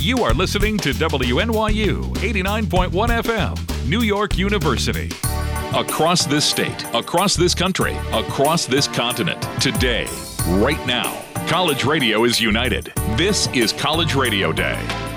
You are listening to WNYU 89.1 FM, New York University. Across this state, across this country, across this continent, today, right now, college radio is united. This is College Radio Day.